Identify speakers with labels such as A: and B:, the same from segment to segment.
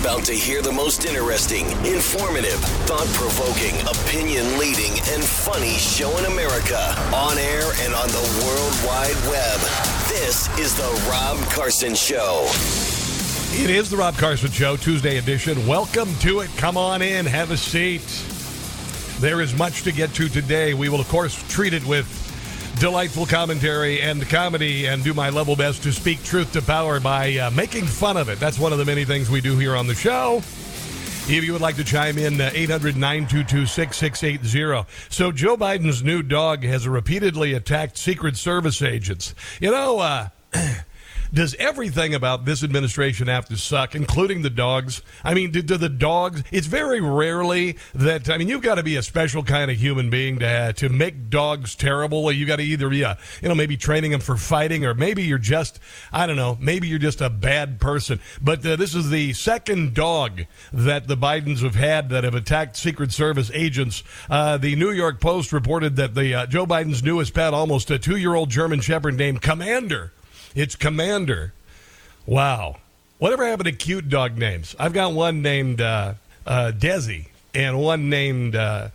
A: About to hear the most interesting, informative, thought provoking, opinion leading, and funny show in America on air and on the World Wide Web. This is The Rob Carson Show.
B: It is the Rob Carson Show, Tuesday edition. Welcome to it. Come on in, have a seat. There is much to get to today. We will, of course, treat it with delightful commentary and comedy and do my level best to speak truth to power by uh, making fun of it. That's one of the many things we do here on the show. If you would like to chime in, uh, 800 922 6680. So, Joe Biden's new dog has repeatedly attacked Secret Service agents. You know, uh, does everything about this administration have to suck, including the dogs? I mean, do, do the dogs? It's very rarely that. I mean, you've got to be a special kind of human being to uh, to make dogs terrible. You got to either be a, you know, maybe training them for fighting, or maybe you're just, I don't know, maybe you're just a bad person. But uh, this is the second dog that the Bidens have had that have attacked Secret Service agents. Uh, the New York Post reported that the uh, Joe Biden's newest pet, almost a two year old German Shepherd named Commander it's Commander. Wow. Whatever happened to cute dog names? I've got one named uh, uh, Desi and one named uh,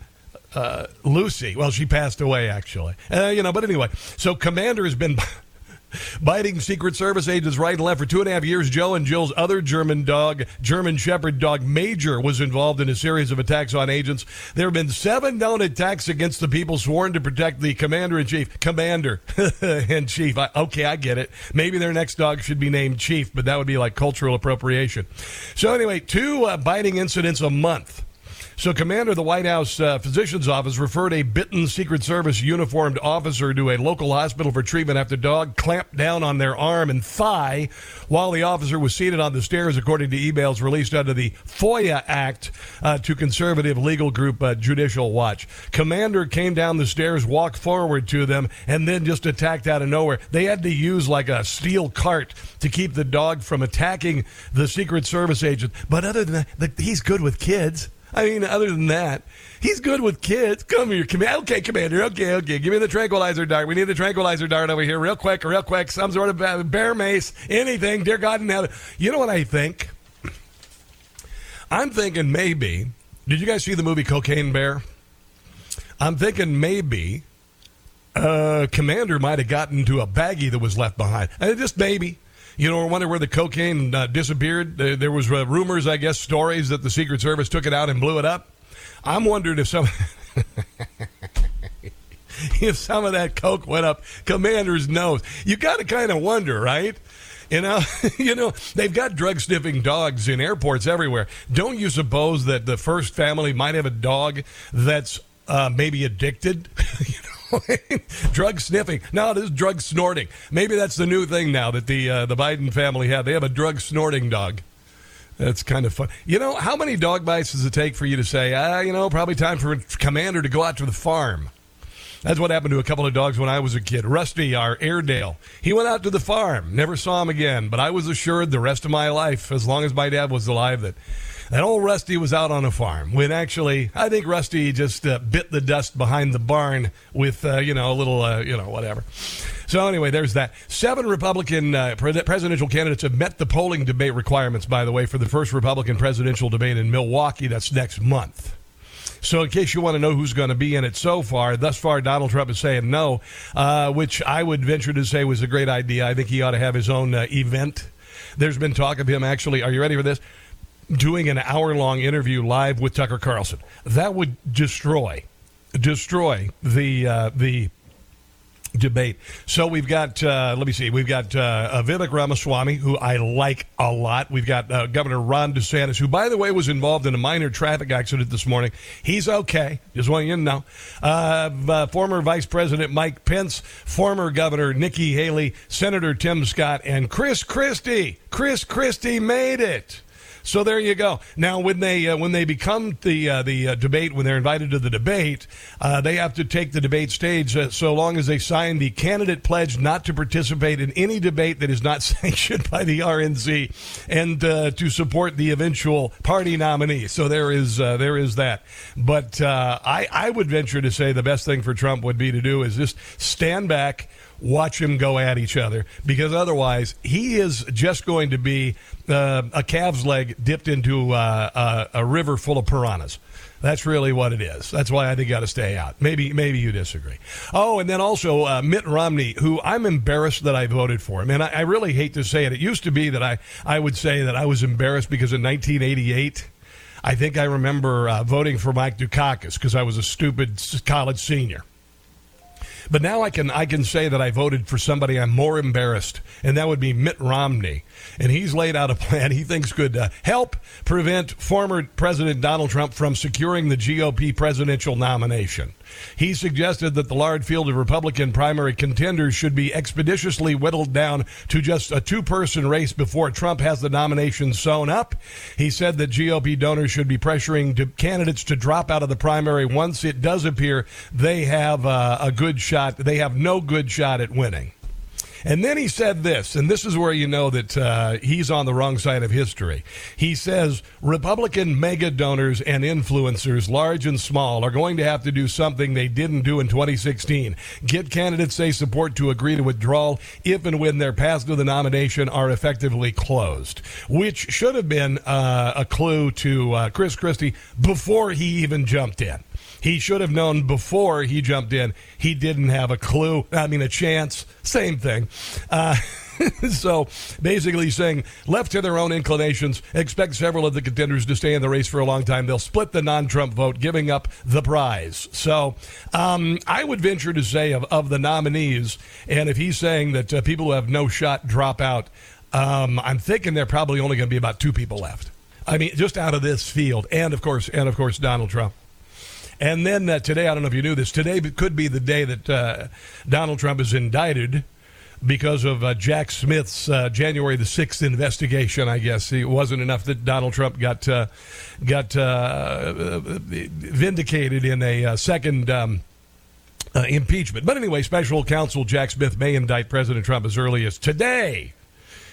B: uh, Lucy. Well, she passed away, actually. Uh, you know, but anyway, so Commander has been. biting Secret Service agents right and left for two and a half years. Joe and Jill's other German dog, German Shepherd dog Major, was involved in a series of attacks on agents. There have been seven known attacks against the people sworn to protect the commander in chief. Commander in chief. I, okay, I get it. Maybe their next dog should be named Chief, but that would be like cultural appropriation. So, anyway, two uh, biting incidents a month. So, Commander of the White House uh, Physician's Office referred a bitten Secret Service uniformed officer to a local hospital for treatment after dog clamped down on their arm and thigh while the officer was seated on the stairs, according to emails released under the FOIA Act uh, to conservative legal group uh, Judicial Watch. Commander came down the stairs, walked forward to them, and then just attacked out of nowhere. They had to use like a steel cart to keep the dog from attacking the Secret Service agent. But other than that, he's good with kids. I mean, other than that, he's good with kids. Come here, come Okay, Commander. Okay, okay. Give me the tranquilizer dart. We need the tranquilizer dart over here, real quick, real quick. Some sort of bear mace, anything. Dear God heaven. You know what I think? I'm thinking maybe. Did you guys see the movie Cocaine Bear? I'm thinking maybe uh, Commander might have gotten into a baggie that was left behind. And just maybe. You know, I wonder where the cocaine uh, disappeared. There, there was uh, rumors, I guess, stories that the Secret Service took it out and blew it up. I'm wondering if some. if some of that coke went up commander's nose you got to kind of wonder right you know, you know, they've got drug sniffing dogs in airports everywhere. Don't you suppose that the first family might have a dog that's uh, maybe addicted? you know? drug sniffing. No, this is drug snorting. Maybe that's the new thing now that the uh, the Biden family have. They have a drug snorting dog. That's kind of fun. You know, how many dog bites does it take for you to say, ah, you know, probably time for Commander to go out to the farm? That's what happened to a couple of dogs when I was a kid. Rusty, our Airedale, he went out to the farm. Never saw him again. But I was assured the rest of my life, as long as my dad was alive, that that old Rusty was out on a farm when actually I think Rusty just uh, bit the dust behind the barn with uh, you know a little uh, you know whatever. So anyway, there's that. Seven Republican uh, pre- presidential candidates have met the polling debate requirements. By the way, for the first Republican presidential debate in Milwaukee, that's next month. So, in case you want to know who's going to be in it so far, thus far, Donald Trump is saying no, uh, which I would venture to say was a great idea. I think he ought to have his own uh, event. There's been talk of him actually. Are you ready for this? Doing an hour long interview live with Tucker Carlson. That would destroy destroy the uh, the debate. So we've got, uh, let me see, we've got uh, Vivek Ramaswamy, who I like a lot. We've got uh, Governor Ron DeSantis, who, by the way, was involved in a minor traffic accident this morning. He's okay. Just want you to know. Uh, uh, former Vice President Mike Pence, former Governor Nikki Haley, Senator Tim Scott, and Chris Christie. Chris Christie made it So there you go. Now, when they uh, when they become the uh, the uh, debate, when they're invited to the debate, uh, they have to take the debate stage uh, so long as they sign the candidate pledge not to participate in any debate that is not sanctioned by the RNC and uh, to support the eventual party nominee. So there is there is that. But I I would venture to say the best thing for Trump would be to do is just stand back watch him go at each other because otherwise he is just going to be uh, a calf's leg dipped into uh, a, a, river full of piranhas. That's really what it is. That's why I think got to stay out. Maybe maybe you disagree. Oh, and then also uh, Mitt Romney, who I'm embarrassed that I voted for him, and I, I really hate to say it. It used to be that I I would say that I was embarrassed because in 1988. I think I remember uh, voting for Mike Dukakis because I was a stupid college senior. But now I can I can say that I voted for somebody I'm more embarrassed, and that would be Mitt Romney. And he's laid out a plan he thinks could uh, help prevent former President Donald Trump from securing the GOP presidential nomination. He suggested that the large field of Republican primary contenders should be expeditiously whittled down to just a two person race before Trump has the nomination sewn up. He said that GOP donors should be pressuring candidates to drop out of the primary once it does appear they have uh, a good shot. They have no good shot at winning. And then he said this, and this is where you know that uh, he's on the wrong side of history. He says Republican mega donors and influencers, large and small, are going to have to do something they didn't do in 2016 get candidates they support to agree to withdrawal if and when their paths to the nomination are effectively closed, which should have been uh, a clue to uh, Chris Christie before he even jumped in. He should have known before he jumped in. He didn't have a clue. I mean, a chance. Same thing. Uh, so basically saying left to their own inclinations expect several of the contenders to stay in the race for a long time they'll split the non-trump vote giving up the prize so um, i would venture to say of, of the nominees and if he's saying that uh, people who have no shot drop out um, i'm thinking there probably only going to be about two people left i mean just out of this field and of course and of course donald trump and then uh, today, I don't know if you knew this, today could be the day that uh, Donald Trump is indicted because of uh, Jack Smith's uh, January the 6th investigation, I guess. It wasn't enough that Donald Trump got, uh, got uh, vindicated in a second. Um, impeachment. But anyway, special counsel Jack Smith may indict President Trump as early as today.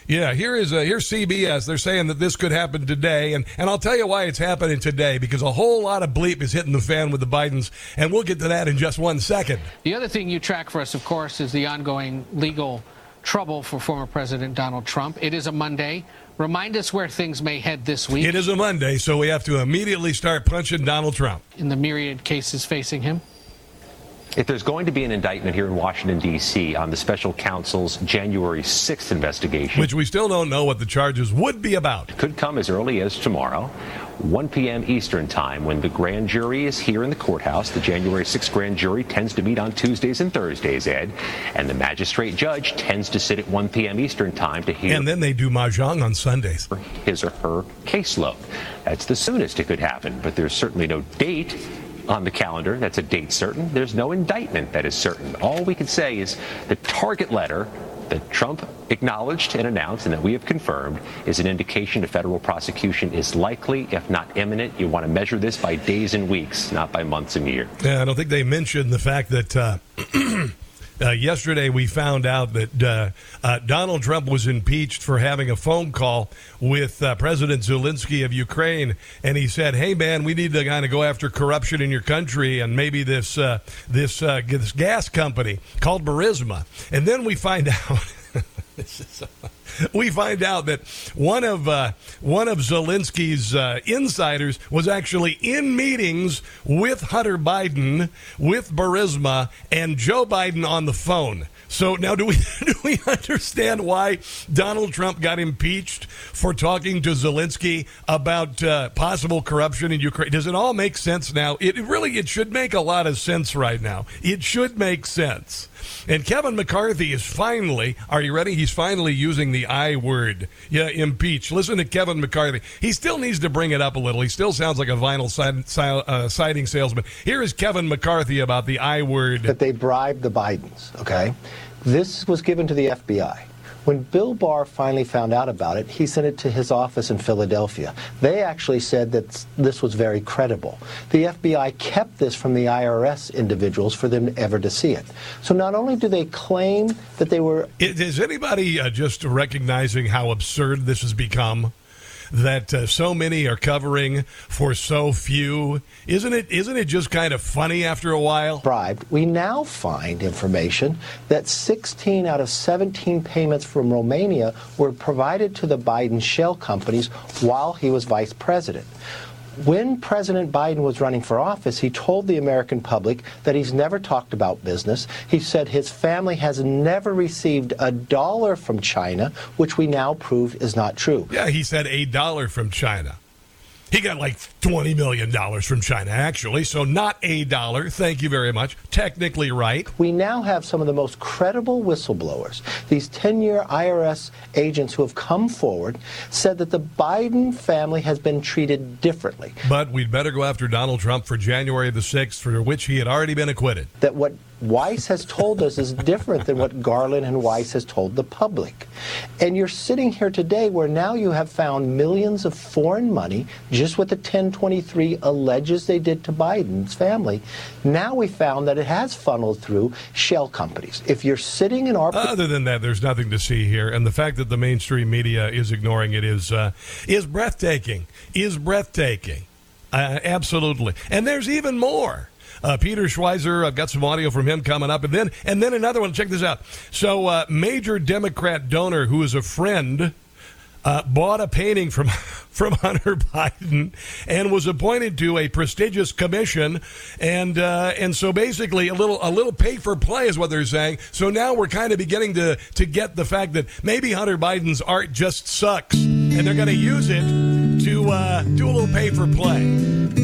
B: Yeah, here is a, here's CBS. They're saying that this could happen today, and and I'll tell you why it's happening today because a whole lot of bleep is hitting the fan with the Bidens, and we'll get to that in just one second.
C: The other thing you track for us, of course, is the ongoing legal trouble for former President Donald Trump. It is a Monday. Remind us where things may head this week.
B: It is a Monday, so we have to immediately start punching Donald Trump.
C: In the myriad cases facing him?
D: If there's going to be an indictment here in Washington, D.C. on the special counsel's January 6th investigation,
B: which we still don't know what the charges would be about,
D: could come as early as tomorrow, 1 p.m. Eastern Time, when the grand jury is here in the courthouse. The January 6th grand jury tends to meet on Tuesdays and Thursdays, Ed, and the magistrate judge tends to sit at 1 p.m. Eastern Time to hear.
B: And then they do mahjong on Sundays.
D: His or her caseload. That's the soonest it could happen, but there's certainly no date on the calendar that's a date certain. There's no indictment that is certain. All we can say is the target letter that Trump acknowledged and announced and that we have confirmed is an indication a federal prosecution is likely, if not imminent. You want to measure this by days and weeks, not by months and years.
B: Yeah, I don't think they mentioned the fact that. Uh, Uh, yesterday, we found out that uh, uh, Donald Trump was impeached for having a phone call with uh, President Zelensky of Ukraine, and he said, "Hey, man, we need to kind of go after corruption in your country, and maybe this uh, this this gas company called Burisma." And then we find out. we find out that one of uh, one of Zelensky's uh, insiders was actually in meetings with Hunter Biden, with Burisma, and Joe Biden on the phone. So now, do we do we understand why Donald Trump got impeached for talking to Zelensky about uh, possible corruption in Ukraine? Does it all make sense now? It really it should make a lot of sense right now. It should make sense. And Kevin McCarthy is finally, are you ready? He's finally using the I word. Yeah, impeach. Listen to Kevin McCarthy. He still needs to bring it up a little. He still sounds like a vinyl uh, siding salesman. Here is Kevin McCarthy about the I word.
E: That they bribed the Bidens, okay? This was given to the FBI. When Bill Barr finally found out about it, he sent it to his office in Philadelphia. They actually said that this was very credible. The FBI kept this from the IRS individuals for them ever to see it. So not only do they claim that they were.
B: Is anybody uh, just recognizing how absurd this has become? That uh, so many are covering for so few. Isn't it? Isn't it just kind of funny after a while?
E: Bribed. We now find information that 16 out of 17 payments from Romania were provided to the Biden shell companies while he was vice president when President Biden was running for office, he told the American public that he's never talked about business. He said his family has never received a dollar from China, which we now prove is not true.
B: Yeah, he said a dollar from China. He got like $20 million from China, actually, so not a dollar. Thank you very much. Technically right.
E: We now have some of the most credible whistleblowers. These 10 year IRS agents who have come forward said that the Biden family has been treated differently.
B: But we'd better go after Donald Trump for January the 6th, for which he had already been acquitted.
E: That what Weiss has told us is different than what Garland and Weiss has told the public. And you're sitting here today where now you have found millions of foreign money, just what the 1023 alleges they did to Biden's family. Now we found that it has funneled through shell companies. If you're sitting in our
B: other than that, there's nothing to see here, and the fact that the mainstream media is ignoring it is uh, is breathtaking. Is breathtaking. Uh, absolutely, and there's even more. Uh, Peter Schweizer, I've got some audio from him coming up, and then and then another one. Check this out. So, uh, major Democrat donor who is a friend. Uh, bought a painting from from Hunter Biden and was appointed to a prestigious commission, and uh, and so basically a little a little pay for play is what they're saying. So now we're kind of beginning to to get the fact that maybe Hunter Biden's art just sucks, and they're going to use it to uh, do a little pay for play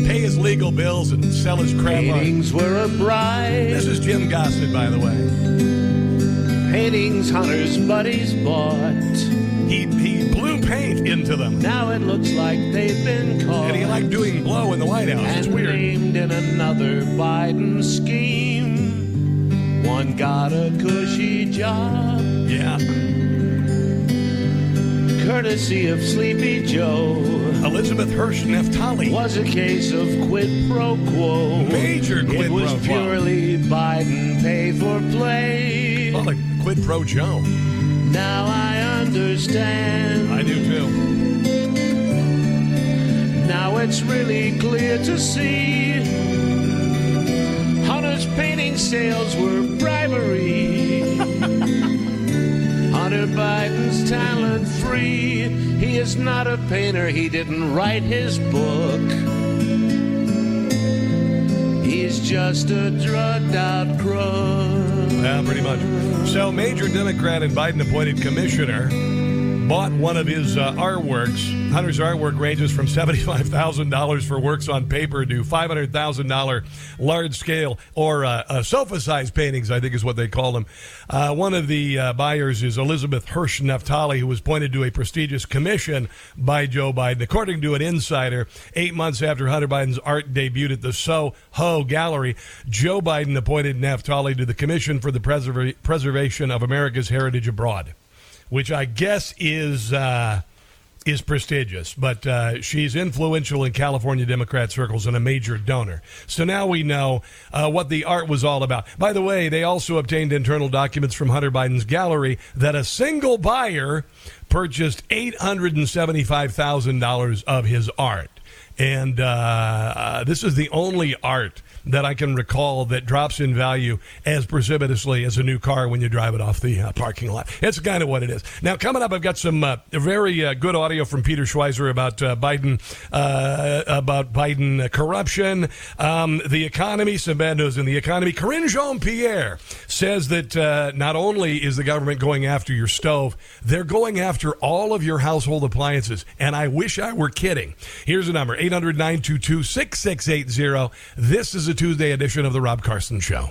B: pay his legal bills and sell his crap
F: Paintings
B: art.
F: were a bride.
B: This is Jim Gossett, by the way.
F: Paintings Hunter's buddies bought.
B: He, he blew paint into them.
F: Now it looks like they've been caught.
B: And he liked doing blow in the White House. It's weird.
F: named in another Biden scheme. One got a cushy job.
B: Yeah
F: courtesy of Sleepy Joe.
B: Elizabeth Hirsch Naftali.
F: Was a case of quid pro quo.
B: Major quid pro quo.
F: It was purely Biden pay for play.
B: Well, like quid pro Joe.
F: Now I understand.
B: I do too.
F: Now it's really clear to see. Hunter's painting sales were bribery. Hunter Biden's talent free. He is not a painter, he didn't write his book. He's just a drugged out crook.
B: Yeah, pretty much. So, major Democrat and Biden appointed commissioner bought one of his uh, artworks. Hunter's artwork ranges from $75,000 for works on paper to $500,000 large scale or uh, uh, sofa sized paintings, I think is what they call them. Uh, one of the uh, buyers is Elizabeth Hirsch Naftali, who was appointed to a prestigious commission by Joe Biden. According to an insider, eight months after Hunter Biden's art debuted at the Soho Gallery, Joe Biden appointed Naftali to the Commission for the Preserva- Preservation of America's Heritage Abroad which I guess is uh, is prestigious, but uh, she's influential in California Democrat circles and a major donor. So now we know uh, what the art was all about. By the way, they also obtained internal documents from Hunter Biden's gallery that a single buyer purchased eight hundred and seventy five thousand dollars of his art, and uh, uh, this is the only art that I can recall that drops in value as precipitously as a new car when you drive it off the uh, parking lot. It's kind of what it is. Now, coming up, I've got some uh, very uh, good audio from Peter Schweizer about uh, Biden, uh, about Biden corruption, um, the economy, some bad news in the economy. Karine Jean Pierre says that uh, not only is the government going after your stove, they're going after all of your household appliances. And I wish I were kidding. Here's a number 800 922 6680. This is a Tuesday edition of the Rob Carson Show.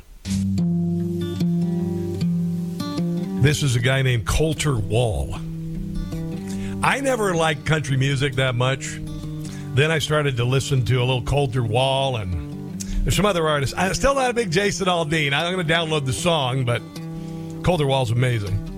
B: This is a guy named Colter Wall. I never liked country music that much. Then I started to listen to a little Colter Wall and there's some other artists. I'm still not a big Jason Aldean. I'm going to download the song, but Colter Wall's amazing.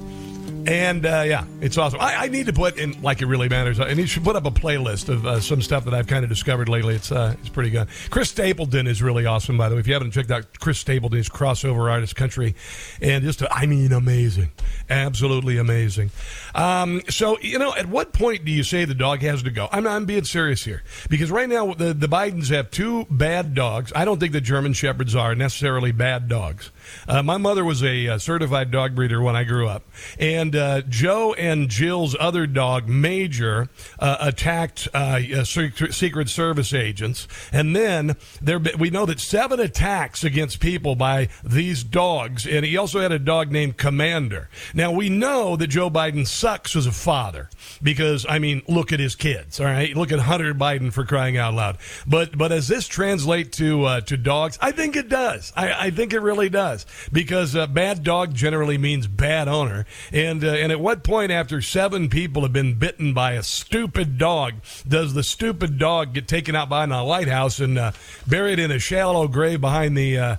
B: And uh, yeah, it's awesome. I, I, need to put in like it really matters. I need to put up a playlist of uh, some stuff that I've kind of discovered lately. It's uh, it's pretty good. Chris Stapleton is really awesome, by the way. If you haven't checked out Chris Stapleton, he's crossover artist country, and just I mean amazing, absolutely amazing. Um, so you know, at what point do you say the dog has to go? I'm I'm being serious here because right now the the Bidens have two bad dogs. I don't think the German shepherds are necessarily bad dogs. Uh, my mother was a, a, certified dog breeder when I grew up, and uh, Joe and Jill's other dog, Major, uh, attacked uh, Secret Service agents, and then there we know that seven attacks against people by these dogs, and he also had a dog named Commander. Now we know that Joe Biden sucks as a father because I mean, look at his kids. All right, look at Hunter Biden for crying out loud. But but does this translate to uh, to dogs? I think it does. I, I think it really does because uh, bad dog generally means bad owner. And uh, and at what point after seven people have been bitten by a stupid dog does the stupid dog get taken out behind a lighthouse and uh, buried in a shallow grave behind the uh,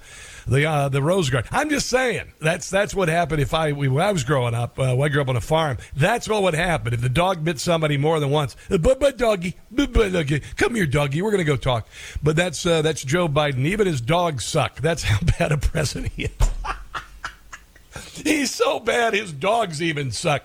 B: the uh, the rose garden. I'm just saying that's that's what happened if I when I was growing up. Uh, I grew up on a farm. That's what would happen if the dog bit somebody more than once. Uh, but but doggy, but, doggy, come here, doggy. We're gonna go talk. But that's uh, that's Joe Biden. Even his dogs suck. That's how bad a president he is. He's so bad, his dogs even suck.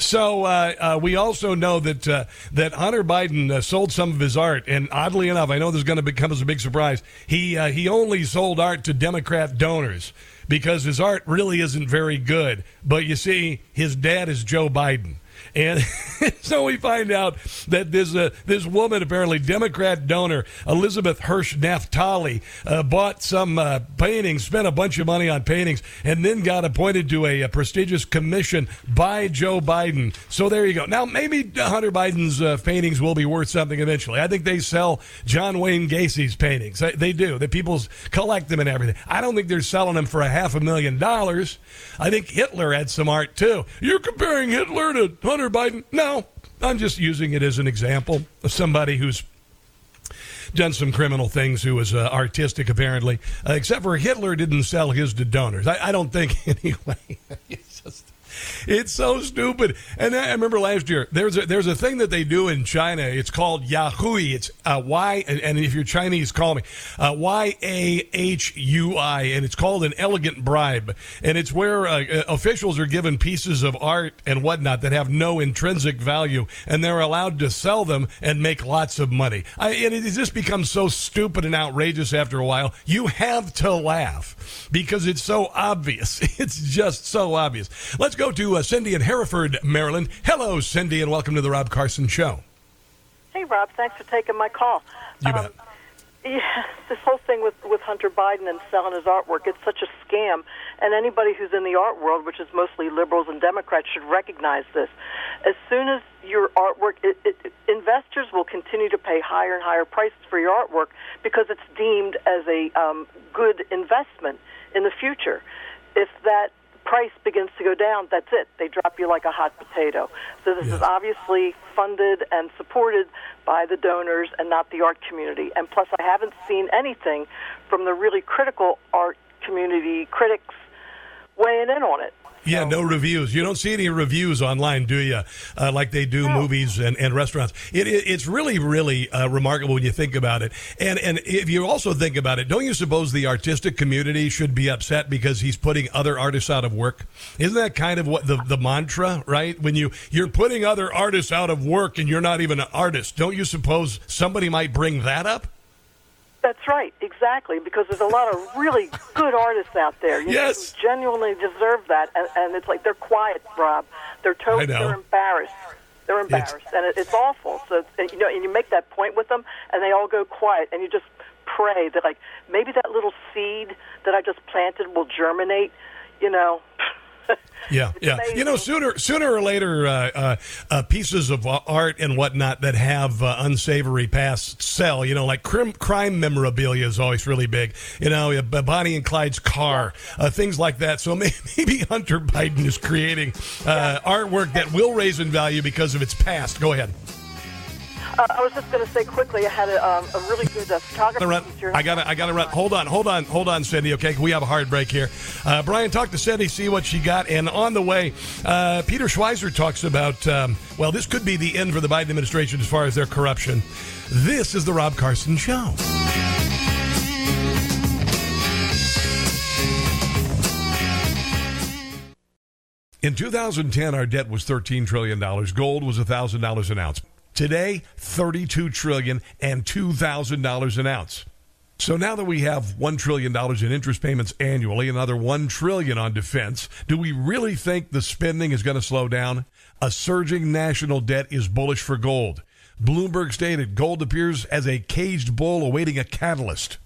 B: So uh, uh, we also know that uh, that Hunter Biden uh, sold some of his art, and oddly enough, I know this is going to become as a big surprise. He he only sold art to Democrat donors because his art really isn't very good. But you see, his dad is Joe Biden. And so we find out that this uh, this woman, apparently Democrat donor Elizabeth Hirsch Naftali, uh, bought some uh, paintings, spent a bunch of money on paintings, and then got appointed to a, a, prestigious commission by Joe Biden. So there you go. Now maybe Hunter Biden's uh, paintings will be worth something eventually. I think they sell John Wayne Gacy's paintings. They, they do. The people collect them and everything. I don't think they're selling them for a half a million dollars. I think Hitler had some art too. You're comparing Hitler to Hunter Biden? No, I'm just using it as an example of somebody who's done some criminal things who was uh, artistic, apparently. Uh, except for Hitler didn't sell his to donors. I, I don't think, anyway. It's so stupid. And I remember last year there's a, there's a thing that they do in China. It's called Yahui. It's uh, Y, and if you're Chinese, call me uh, Y A H U I, and it's called an elegant bribe. And it's where uh, uh, officials are given pieces of art and whatnot that have no intrinsic value, and they're allowed to sell them and make lots of money. I, and it just becomes so stupid and outrageous after a while. You have to laugh because it's so obvious. It's just so obvious. Let's go to uh, Cindy in Hereford, Maryland. Hello, Cindy, and welcome to the Rob Carson Show.
G: Hey, Rob. Thanks for taking my call.
B: You um, bet.
G: Yeah, this whole thing with with Hunter Biden and selling his artwork, it's such a scam. And anybody who's in the art world, which is mostly liberals and Democrats, should recognize this. As soon as your artwork, it, it, investors will continue to pay higher and higher prices for your artwork because it's deemed as a um, good investment in the future. If that price begins to go down, that's it. They drop you like a hot potato. So this yes. is obviously funded and supported by the donors and not the art community. And plus, I haven't seen anything from the really critical art community critics weighing in on it.
B: Yeah, no reviews. You don't see any reviews online, do you? Uh, like they do no. movies and, and restaurants. It, it, it's really, really uh, remarkable when you think about it. And and if you also think about it, don't you suppose the artistic community should be upset because he's putting other artists out of work? Isn't that kind of what the, the mantra, right? When you you're putting other artists out of work and you're not even an artist, don't you suppose somebody might bring that up?
G: That's right, exactly, because there's a lot of really good artists out there. You
B: yes.
G: know, who genuinely deserve that, and, and it's like they're quiet, Rob. They're totally they're embarrassed. They're embarrassed, it's, and it, it's awful. So you know, and you make that point with them, and they all go quiet, and you just pray that like maybe that little seed that I just planted will germinate. You know,
B: yeah, yeah. You know, sooner sooner or later, uh, uh, uh, pieces of art and whatnot that have uh, unsavory past sell. You know, like crime, crime memorabilia is always really big. You know, Bonnie and Clyde's car, uh, things like that. So maybe Hunter Biden is creating uh, artwork that will raise in value because of its past. Go ahead.
G: Uh, I was just going to say quickly, I had a, um, a really good uh, photographer.
B: Run. I got. I got to run. Hold on. Hold on. Hold on, Cindy. Okay, we have a hard break here. Uh, Brian, talk to Cindy, see what she got, and on the way, uh, Peter Schweizer talks about. Um, well, this could be the end for the Biden administration as far as their corruption. This is the Rob Carson Show. In 2010, our debt was $13 trillion. Gold was $1,000 an ounce. Today, $32 trillion and $2,000 an ounce. So now that we have $1 trillion in interest payments annually, another 1 trillion on defense, do we really think the spending is going to slow down? A surging national debt is bullish for gold. Bloomberg stated gold appears as a caged bull awaiting a catalyst.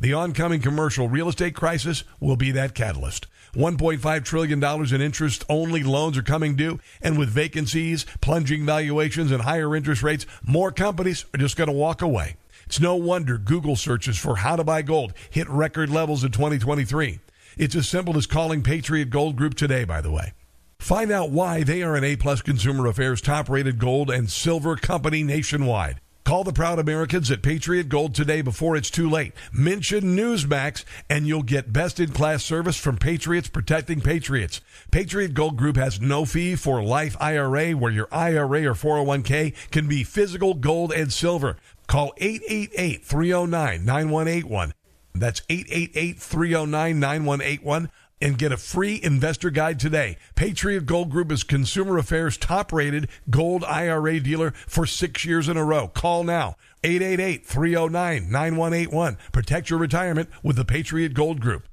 B: The oncoming commercial real estate crisis will be that catalyst. $1.5 trillion in interest only loans are coming due. And with vacancies, plunging valuations, and higher interest rates, more companies are just going to walk away. It's no wonder Google searches for how to buy gold hit record levels in 2023. It's as simple as calling Patriot Gold Group today, by the way. Find out why they are an A plus consumer affairs top rated gold and silver company nationwide. Call the proud Americans at Patriot Gold today before it's too late. Mention Newsmax and you'll get best in class service from Patriots protecting Patriots. Patriot Gold Group has no fee for life IRA where your IRA or 401k can be physical gold and silver. Call 888 309 9181. That's 888 309 9181 and get a free investor guide today. Patriot Gold Group is Consumer Affairs top rated gold IRA dealer for six years in a row. Call now 888 309 9181. Protect your retirement with the Patriot Gold Group.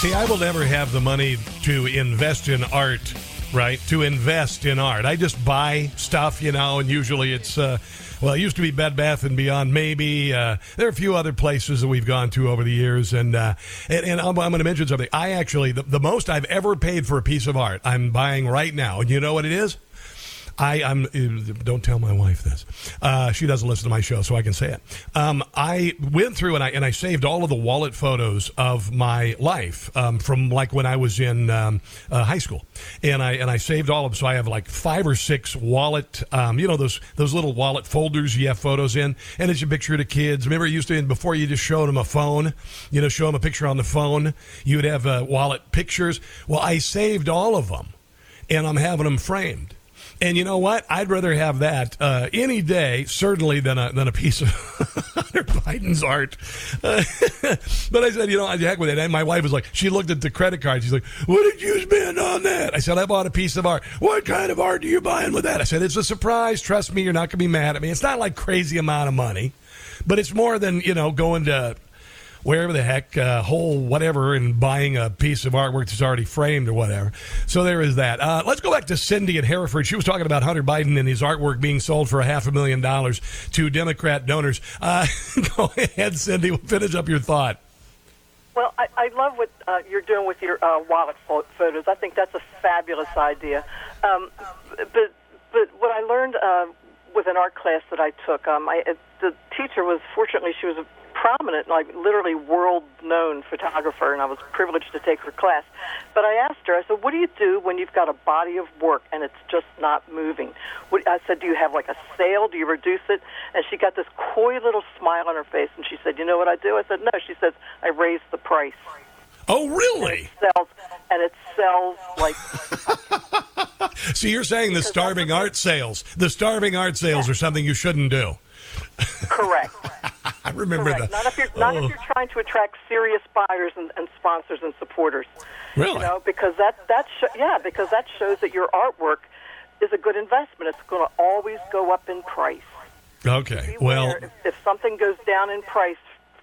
B: See, I will never have the money to invest in art, right? To invest in art. I just buy stuff, you know, and usually it's. Uh, well, it used to be Bed Bath and Beyond. Maybe uh, there are a few other places that we've gone to over the years, and uh, and, and, I'm, I'm going to mention something. I actually the, the most I've ever paid for a piece of art I'm buying right now, and you know what it is? I, am don't tell my wife this. Uh, she doesn't listen to my show, so I can say it. Um, I went through and I and I saved all of the wallet photos of my life um, from like when I was in um, uh, high school, and I and I saved all of them. So I have like five or six wallet, um, you know those those little wallet folders you have photos in, and it's a picture of the kids. Remember, you used to before you just showed them a phone, you know, show them a picture on the phone. You would have uh, wallet pictures. Well, I saved all of them, and I'm having them framed. And you know what? I'd rather have that uh, any day, certainly, than a, than a piece of Hunter Biden's art. Uh, but I said, you know, I heck with it. And my wife was like, she looked at the credit card. She's like, what did you spend on that? I said, I bought a piece of art. What kind of art are you buying with that? I said, it's a surprise. Trust me, you're not going to be mad at me. It's not like crazy amount of money, but it's more than, you know, going to wherever the heck, uh, whole whatever, and buying a piece of artwork that's already framed or whatever. So there is that. Uh, let's go back to Cindy at Hereford. She was talking about Hunter Biden and his artwork being sold for a half a million dollars to Democrat donors. Uh, go ahead, Cindy. We'll finish up your thought.
G: Well, I, I love what uh, you're doing with your uh, wallet photos. I think that's a fabulous idea. Um, but but what I learned uh, with an art class that I took, um, I, the teacher was fortunately she was a prominent, like literally world known photographer, and I was privileged to take her class. But I asked her, I said, What do you do when you've got a body of work and it's just not moving? What, I said, Do you have like a sale? Do you reduce it? And she got this coy little smile on her face, and she said, You know what I do? I said, No. She says, I raise the price.
B: Oh, really?
G: And it sells, and it sells like.
B: so you're saying the starving art sales, the starving art sales yeah. are something you shouldn't do?
G: Correct.
B: I remember
G: Correct.
B: that.
G: Not if you're not oh. if you're trying to attract serious buyers and, and sponsors and supporters.
B: Really?
G: You know, because that that sh- yeah, because that shows that your artwork is a good investment. It's going to always go up in price.
B: Okay. Well,
G: if, if something goes down in price,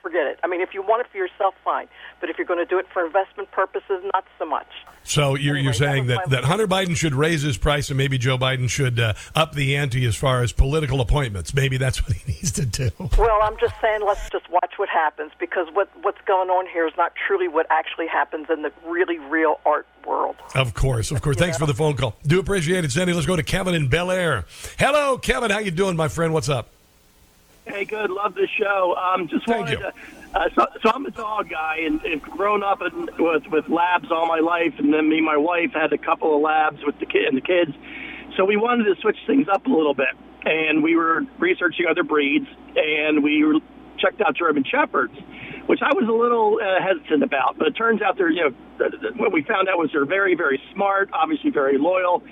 G: forget it. I mean, if you want it for yourself, fine. But if you're going to do it for investment purposes, not so much.
B: So you're, anyway, you're saying that, that Hunter Biden should raise his price and maybe Joe Biden should uh, up the ante as far as political appointments. Maybe that's what he needs to do.
G: Well, I'm just saying let's just watch what happens because what, what's going on here is not truly what actually happens in the really real art world.
B: Of course, of course. Thanks yeah. for the phone call. Do appreciate it, Sandy. Let's go to Kevin in Bel Air. Hello, Kevin. How you doing, my friend? What's up?
H: Hey, good. Love the show. Um, just
B: Thank
H: wanted
B: you.
H: to Uh, so, so I'm a dog guy, and, and grown up in, with with labs all my life, and then me and my wife had a couple of labs with the kid and the kids. So we wanted to switch things up a little bit, and we were researching other breeds, and we checked out German shepherds, which I was a little uh, hesitant about. But it turns out they're you know what we found out was they're very very smart, obviously very loyal.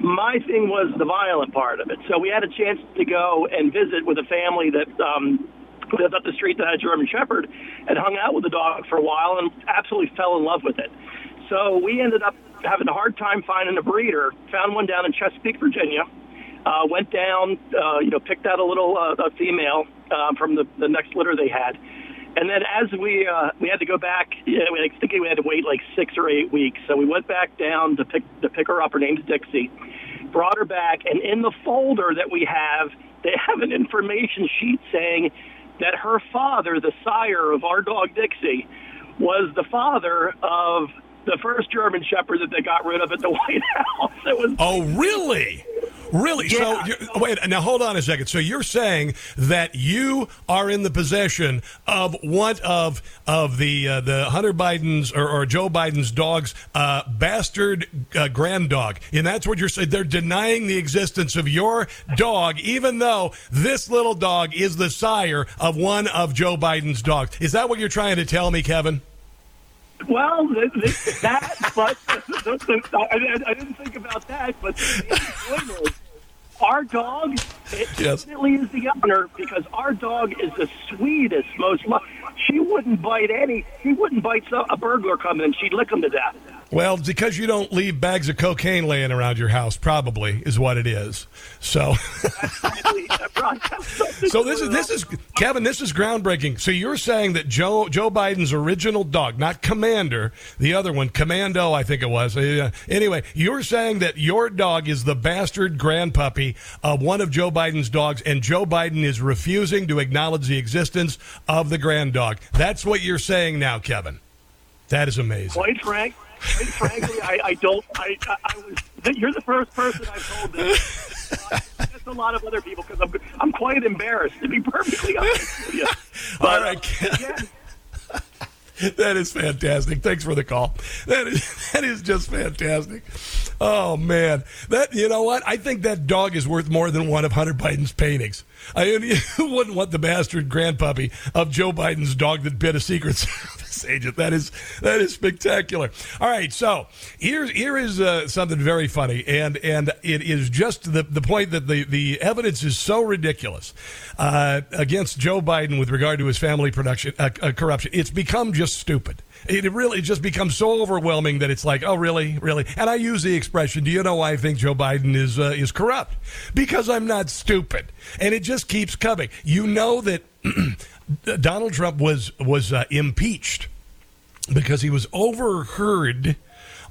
H: My thing was the violent part of it. So we had a chance to go and visit with a family that um, lived up the street that had a German Shepherd and hung out with the dog for a while and absolutely fell in love with it. So we ended up having a hard time finding a breeder. Found one down in Chesapeake, Virginia. Uh, went down, uh, you know, picked out a little uh, a female uh, from the, the next litter they had. And then as we uh, we had to go back, you know, I think we had to wait like six or eight weeks. So we went back down to pick to pick her up. Her name's Dixie. Brought her back, and in the folder that we have, they have an information sheet saying that her father, the sire of our dog Dixie, was the father of the first German Shepherd that they got rid of at the White House. It was
B: oh, really? Really?
H: Yeah.
B: So wait, now hold on a second. So you're saying that you are in the possession of one of of the uh, the Hunter Biden's or, or Joe Biden's dog's uh, bastard uh, grand dog, and that's what you're saying. They're denying the existence of your dog, even though this little dog is the sire of one of Joe Biden's dogs. Is that what you're trying to tell me, Kevin?
H: Well, th- th- that, but the, the, I, I didn't think about that. But the our dog it
B: Yes.
H: definitely is the owner because our dog is the sweetest, most. Lo- she wouldn't bite any. She wouldn't bite a burglar coming in. She'd lick him to death.
B: Well, because you don't leave bags of cocaine laying around your house, probably is what it is. So, so this is this is Kevin. This is groundbreaking. So you're saying that Joe Joe Biden's original dog, not Commander, the other one, Commando, I think it was. Uh, anyway, you're saying that your dog is the bastard grandpuppy of one of Joe Biden's dogs, and Joe Biden is refusing to acknowledge the existence of the grand dog. That's what you're saying now, Kevin. That is amazing.
H: Quite frank, quite frankly, I, I don't. I, I, I was. You're the first person I've told this. Uh, There's a lot of other people because I'm. I'm quite embarrassed to be perfectly honest with you. But,
B: All right, uh,
H: again,
B: That is fantastic. Thanks for the call. That is that is just fantastic. Oh man, that you know what? I think that dog is worth more than one of Hunter Biden's paintings. I wouldn't want the bastard grandpuppy of Joe Biden's dog that bit a Secret Service agent? That is that is spectacular. All right, so here here is uh, something very funny, and and it is just the the point that the the evidence is so ridiculous uh, against Joe Biden with regard to his family production uh, uh, corruption. It's become just stupid. It really just becomes so overwhelming that it's like, oh, really, really. And I use the expression, "Do you know why I think Joe Biden is uh, is corrupt?" Because I'm not stupid, and it just keeps coming. You know that Donald Trump was was uh, impeached because he was overheard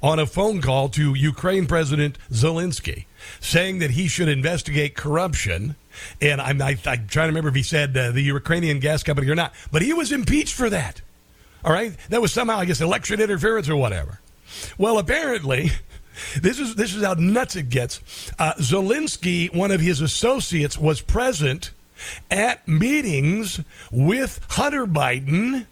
B: on a phone call to Ukraine President Zelensky, saying that he should investigate corruption. And I'm, I, I'm trying to remember if he said uh, the Ukrainian gas company or not, but he was impeached for that. All right, that was somehow, I guess, election interference or whatever. Well, apparently, this is this is how nuts it gets. Uh, Zelensky, one of his associates, was present at meetings with Hunter Biden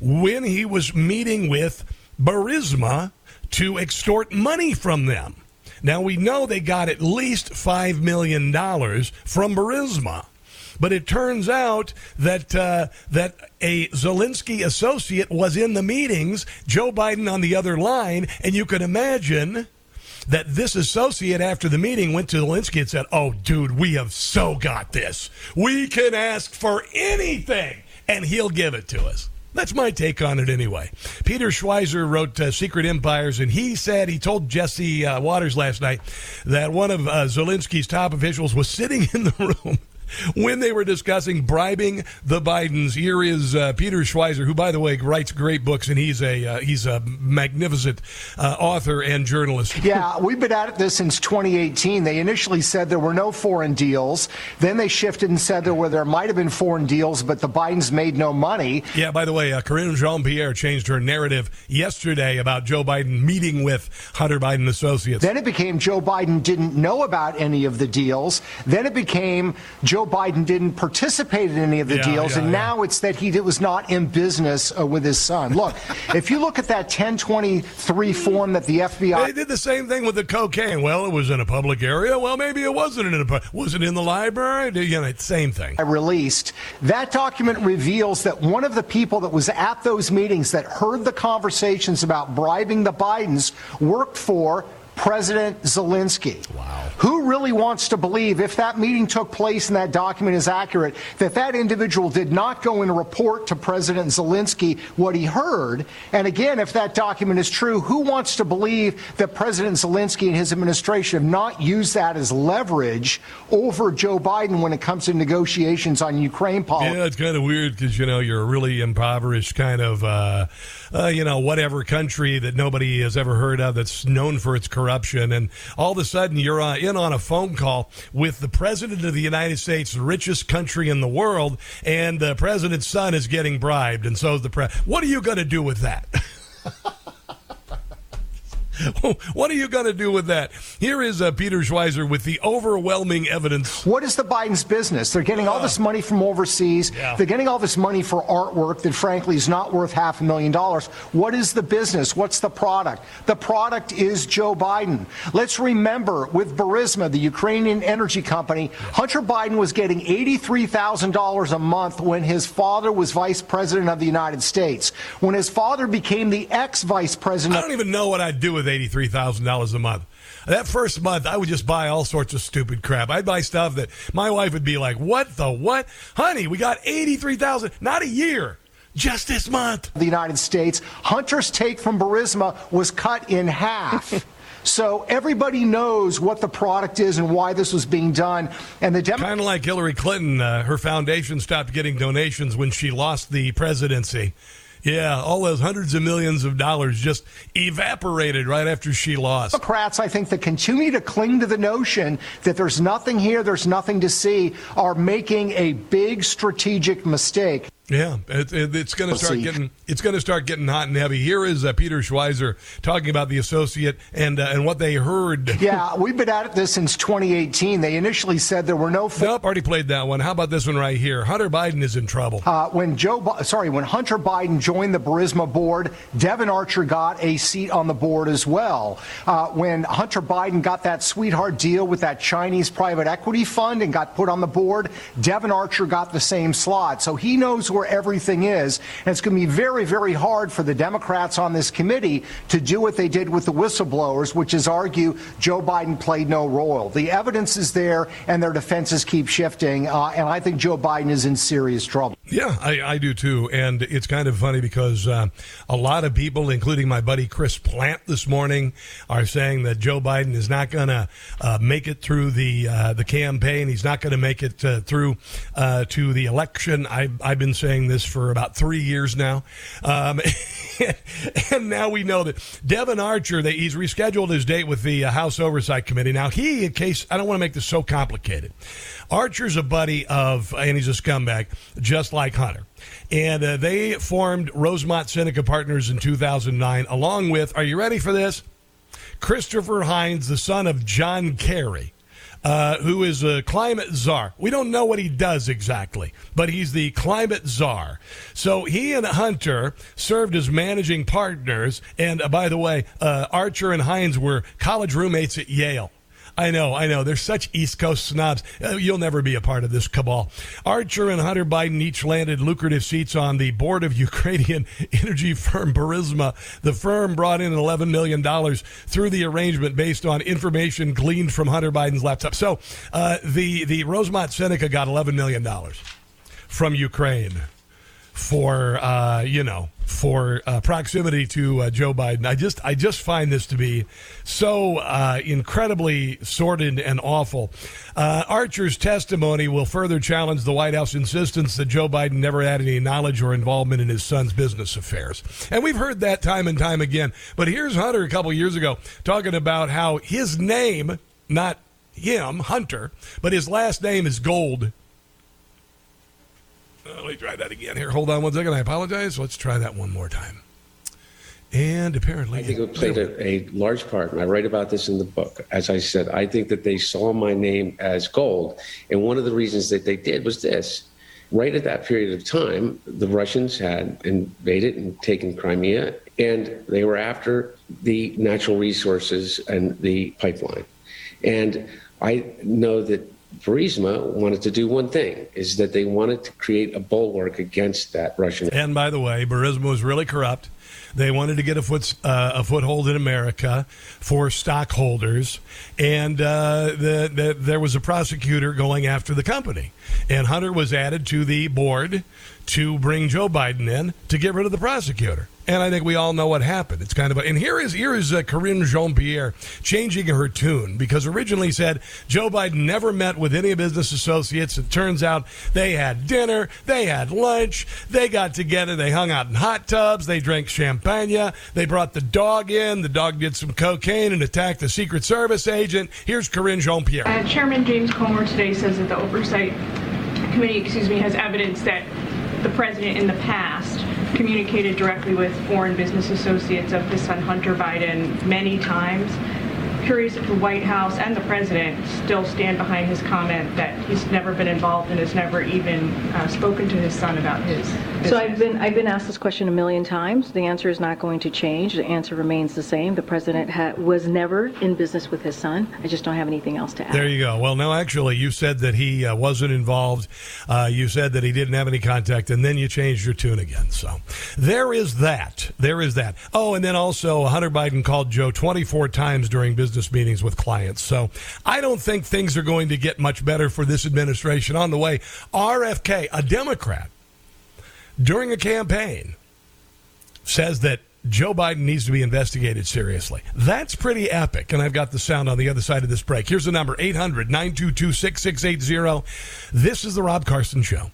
B: when he was meeting with Burisma to extort money from them. Now we know they got at least five million dollars from Burisma. But it turns out that uh, that a Zelensky associate was in the meetings, Joe Biden on the other line, and you can imagine that this associate after the meeting went to Zelensky and said, "Oh, dude, we have so got this. We can ask for anything, and he'll give it to us." That's my take on it anyway. Peter Schweizer wrote uh, Secret Empires, and he said he told Jesse uh, Watters last night that one of uh, Zelensky's top officials was sitting in the room when they were discussing bribing the Bidens. Here is uh, Peter Schweizer, who, by the way, writes great books, and he's a uh, he's a magnificent uh, author and journalist.
I: Yeah, we've been at this since 2018. They initially said there were no foreign deals. Then they shifted and said there were there might have been foreign deals, but the Bidens made no money.
B: Yeah, by the way, uh, Karine Jean Pierre changed her narrative yesterday about Joe Biden meeting with Hunter Biden associates.
I: Then it became Joe Biden didn't know about any of the deals. Then it became Joe Joe Biden didn't participate in any of the
B: Yeah,
I: deals,
B: yeah,
I: and
B: yeah.
I: now it's that he was not in business uh, with his son. Look, if you look at that 1023 form that the FBI
B: They did the same thing with the cocaine. Well, it was in a public area. Well, maybe it wasn't in a was it in the library? You know, same thing.
I: I released, that document reveals that one of the people that was at those meetings that heard the conversations about bribing the Bidens worked for President Zelensky.
B: Wow.
I: Who really wants to believe, if that meeting took place and that document is accurate, that that individual did not go and report to President Zelensky what he heard? And again, if that document is true, who wants to believe that President Zelensky and his administration have not used that as leverage over Joe Biden when it comes to negotiations on Ukraine policy?
B: Yeah, it's kind of weird because you know you're a really impoverished kind of, uh, uh, you know, whatever country that nobody has ever heard of that's known for its corruption, and all of a sudden you're uh, in on a phone call with the president of the United States, the richest country in the world, and the president's son is getting bribed, and so the pre. What are you going to do with that? what are you going to do with that? Here is uh, Peter Schweizer with the overwhelming evidence.
I: What is the Biden's business? They're getting all this money from overseas.
B: Yeah.
I: They're getting all this money for artwork that, frankly, is not worth half a million dollars. What is the business? What's the product? The product is Joe Biden. Let's remember with Burisma, the Ukrainian energy company, Hunter Biden was getting $83,000 a month when his father was vice president of the United States. When his father became the ex vice president.
B: I don't even know what I'd do with it. Eighty-three thousand dollars a month. That first month, I would just buy all sorts of stupid crap. I'd buy stuff that my wife would be like, what the what? Honey, we got 83000 not a year just this month.
I: The United States, Hunter's take from Burisma was cut in half. so everybody knows what the product is and why this was being done. And the Dem-
B: kind of like Hillary Clinton, uh, her foundation stopped getting donations when she lost the presidency yeah, all those hundreds of millions of dollars just evaporated right after she lost.
I: Democrats, I think, that continue to cling to the notion that there's nothing here, there's nothing to see, are making a big strategic mistake.
B: Yeah, it, it, it's going to
I: Let's
B: start
I: see.
B: getting it's going to start getting hot and heavy. Here is uh, Peter Schweizer talking about the associate and uh, and what they heard.
I: Yeah, we've been at this since 2018. They initially said there were no.
B: Nope, already played that one. How about this one right here? Hunter Biden is in trouble.
I: Uh, when Joe, sorry, when Hunter Biden joined the Burisma board, Devon Archer got a seat on the board as well. Uh, when Hunter Biden got that sweetheart deal with that Chinese private equity fund and got put on the board, Devon Archer got the same slot. So he knows where everything is, and it's going to be very, very hard for the Democrats on this committee to do what they did with the whistleblowers, which is argue Joe Biden played no role. The evidence is there, and their defenses keep shifting, uh, and I think Joe Biden is in serious trouble.
B: Yeah, I, I do too. And it's kind of funny because uh, a lot of people, including my buddy Chris Plante this morning, are saying that Joe Biden is not going to uh, make it through the uh, the campaign. He's not going to make it uh, through uh, to the election. I, I've been saying this for about three years now. Um, and now we know that Devon Archer, that he's rescheduled his date with the uh, House Oversight Committee. Now, he, in case, I don't want to make this so complicated. Archer's a buddy of, and he's a scumbag, just like Hunter. And uh, they formed Rosemont Seneca Partners in 2009, along with, are you ready for this? Christopher Heinz, the son of John Kerry, uh, who is a climate czar. We don't know what he does exactly, but he's the climate czar. So he and Hunter served as managing partners. And uh, by the way, uh, Archer and Heinz were college roommates at Yale. I know, I know. They're such East Coast snobs. Uh, you'll never be a part of this cabal. Archer and Hunter Biden each landed lucrative seats on the board of Ukrainian energy firm Burisma. The firm brought in $11 million through the arrangement based on information gleaned from Hunter Biden's laptop. So uh, the, the Rosemont Seneca got $11 million from Ukraine for uh, you know for uh, proximity to uh, Joe Biden. I just I just find this to be so uh, incredibly sordid and awful. Uh, Archer's testimony will further challenge the White House insistence that Joe Biden never had any knowledge or involvement in his son's business affairs, and we've heard that time and time again. But here's Hunter a couple years ago talking about how his name, not him, Hunter, but his last name is Gold. Uh, let me try that again here. Hold on one second. I apologize. Let's try that one more time. And apparently,
J: I think it played a, a, large part, and I write about this in the book. As I said, I think that they saw my name as gold, and one of the reasons that they did was this: right at that period of time, the Russians had invaded and taken Crimea, and they were after the natural resources and the pipeline. And I know that Burisma wanted to do one thing: is that they wanted to create a bulwark against that Russian.
B: And by the way, Burisma was really corrupt. They wanted to get a foot uh, a foothold in America for stockholders, and uh, the, the, there was a prosecutor going after the company, and Hunter was added to the board to bring Joe Biden in to get rid of the prosecutor. And I think we all know what happened. It's kind of a, and here is here is uh, Karine Jean Pierre changing her tune because originally said Joe Biden never met with any business associates. It turns out they had dinner, they had lunch, they got together, they hung out in hot tubs, they drank champagne, they brought the dog in, the dog did some cocaine and attacked the Secret Service agent. Here's Karine Jean Pierre.
K: Uh, Chairman James Comer today says that the oversight committee, excuse me, has evidence that the president in the past communicated directly with foreign business associates of his son Hunter Biden many times curious if the White House and the president still stand behind his comment that he's never been involved and has never even uh, spoken to his son about his. Business.
L: So I've been I've been asked this question a million times. The answer is not going to change. The answer remains the same. The president ha- was never in business with his son. I just don't have anything else to add.
B: There you go. Well, no, actually, you said that he uh, wasn't involved. Uh, you said that he didn't have any contact, and then you changed your tune again. So there is that. There is that. Oh, and then also Hunter Biden called Joe 24 times during business business meetings with clients. So I don't think things are going to get much better for this administration on the way. RFK, a Democrat, during a campaign, says that Joe Biden needs to be investigated seriously. That's pretty epic. And I've got the sound on the other side of this break. Here's the number 800 922 6680. This is The Rob Carson Show.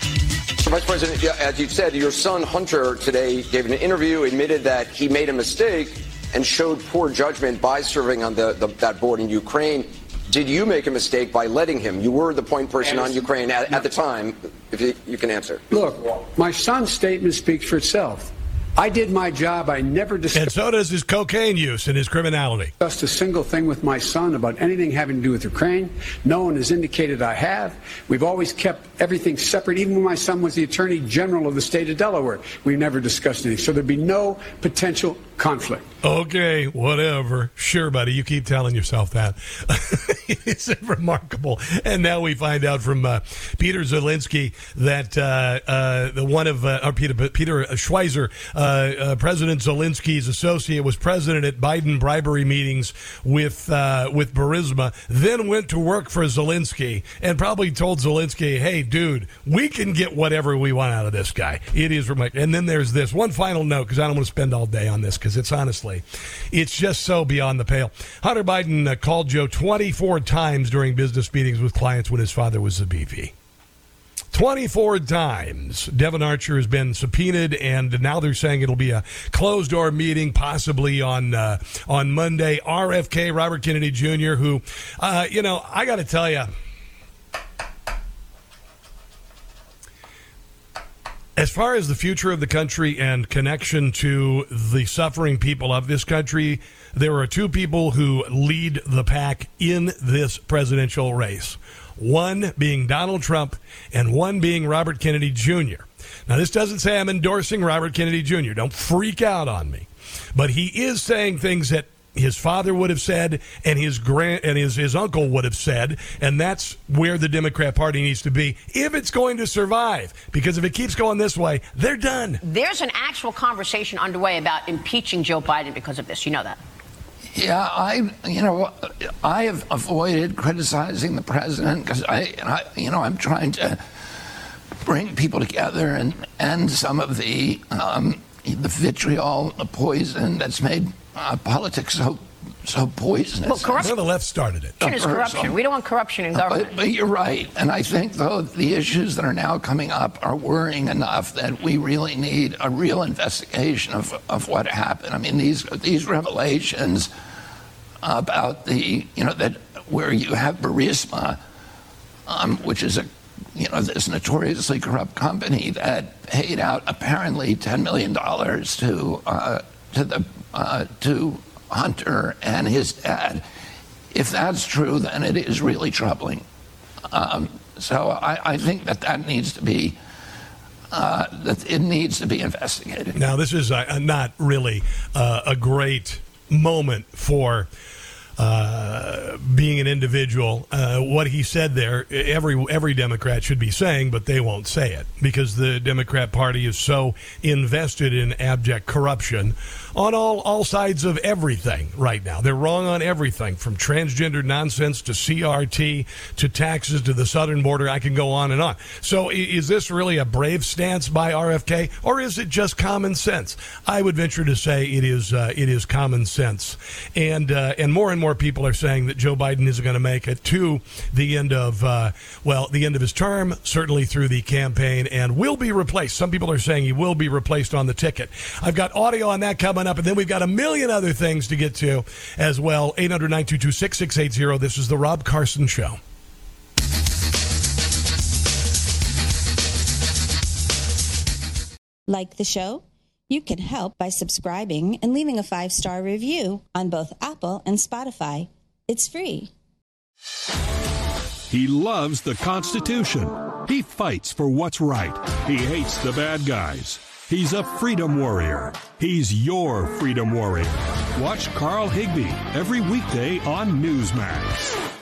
M: Vice President, as you said, your son Hunter today gave an interview, admitted that he made a mistake and showed poor judgment by serving on the, the, that board in Ukraine. Did you make a mistake by letting him? You were the point person on Ukraine at, at the time. If you, you can answer.
N: Look, my son's statement speaks for itself. I did my job. I never discussed.
B: And so does his cocaine use and his criminality.
N: Discussed a single thing with my son about anything having to do with Ukraine. No one has indicated I have. We've always kept everything separate. Even when my son was the Attorney General of the state of Delaware, we never discussed anything. So there'd be no potential conflict.
B: Okay, whatever. Sure, buddy. You keep telling yourself that. it's remarkable. And now we find out from uh, Peter Zelensky that uh, uh, the one of uh, Peter Peter Schweizer, uh, uh, President Zelensky's associate, was president at Biden bribery meetings with with Burisma. Then went to work for Zelensky and probably told Zelensky, "Hey, dude, we can get whatever we want out of this guy." It is remarkable. And then there's this one final note because I don't want to spend all day on this because it's honestly, it's just so beyond the pale. Hunter Biden uh, called Joe 24 times during business meetings with clients when his father was the BV. 24 times. Devon Archer has been subpoenaed, and now they're saying it'll be a closed door meeting, possibly on uh, on Monday. RFK, Robert Kennedy Jr., who, uh, you know, I got to tell you, As far as the future of the country and connection to the suffering people of this country, there are two people who lead the pack in this presidential race. One being Donald Trump and one being Robert Kennedy Jr. Now, this doesn't say I'm endorsing Robert Kennedy Jr. Don't freak out on me. But he is saying things that his father would have said and his grand and his, his uncle would have said and that's where the democrat party needs to be if it's going to survive. Because if it keeps going this way they're done.
O: There's an actual conversation underway about impeaching joe biden because of this. You know that.
P: Yeah, I, you know, I have avoided criticizing the president because I, I, you know, I'm trying to bring people together and end some of the um, the vitriol, the poison that's made uh, politics so so poisonous.
O: Well, corruption.
B: Well, the left started it.
O: Corruption is corruption. We don't want corruption in government.
P: But, but, you're right, and I think though the issues that are now coming up are worrying enough that we really need a real investigation of of what happened. I mean, these these revelations about the you know that where you have Burisma, um, which is a you know, this notoriously corrupt company that paid out apparently $10 million to uh, to the uh, to Hunter and his dad. If that's true, then it is really troubling. Um, so I, I, think that that needs to be uh, that it needs to be investigated.
B: Now, this is uh, not really uh, a great moment for uh, being an individual. Uh, what he said there, every every Democrat should be saying, but they won't say it because the Democrat Party is so invested in abject corruption on all all sides of everything right now. They're wrong on everything from transgender nonsense to CRT to taxes to the southern border. I can go on and on. So, is this really a brave stance by RFK, or is it just common sense? I would venture to say it is. Uh, it is common sense, and uh, and more and more people are saying that Joe Biden isn't going to make it to the end of, uh, well, the end of his term, certainly through the campaign, and will be replaced. Some people are saying he will be replaced on the ticket. I've got audio on that coming up, and then we've got a million other things to get to as well. 800 922 6680. This is The Rob Carson Show.
Q: Like the show? You can help by subscribing and leaving a five star review on both Apple and Spotify. It's free.
R: He loves the Constitution. He fights for what's right. He hates the bad guys. He's a freedom warrior. He's your freedom warrior. Watch Carl Higbie every weekday on Newsmax.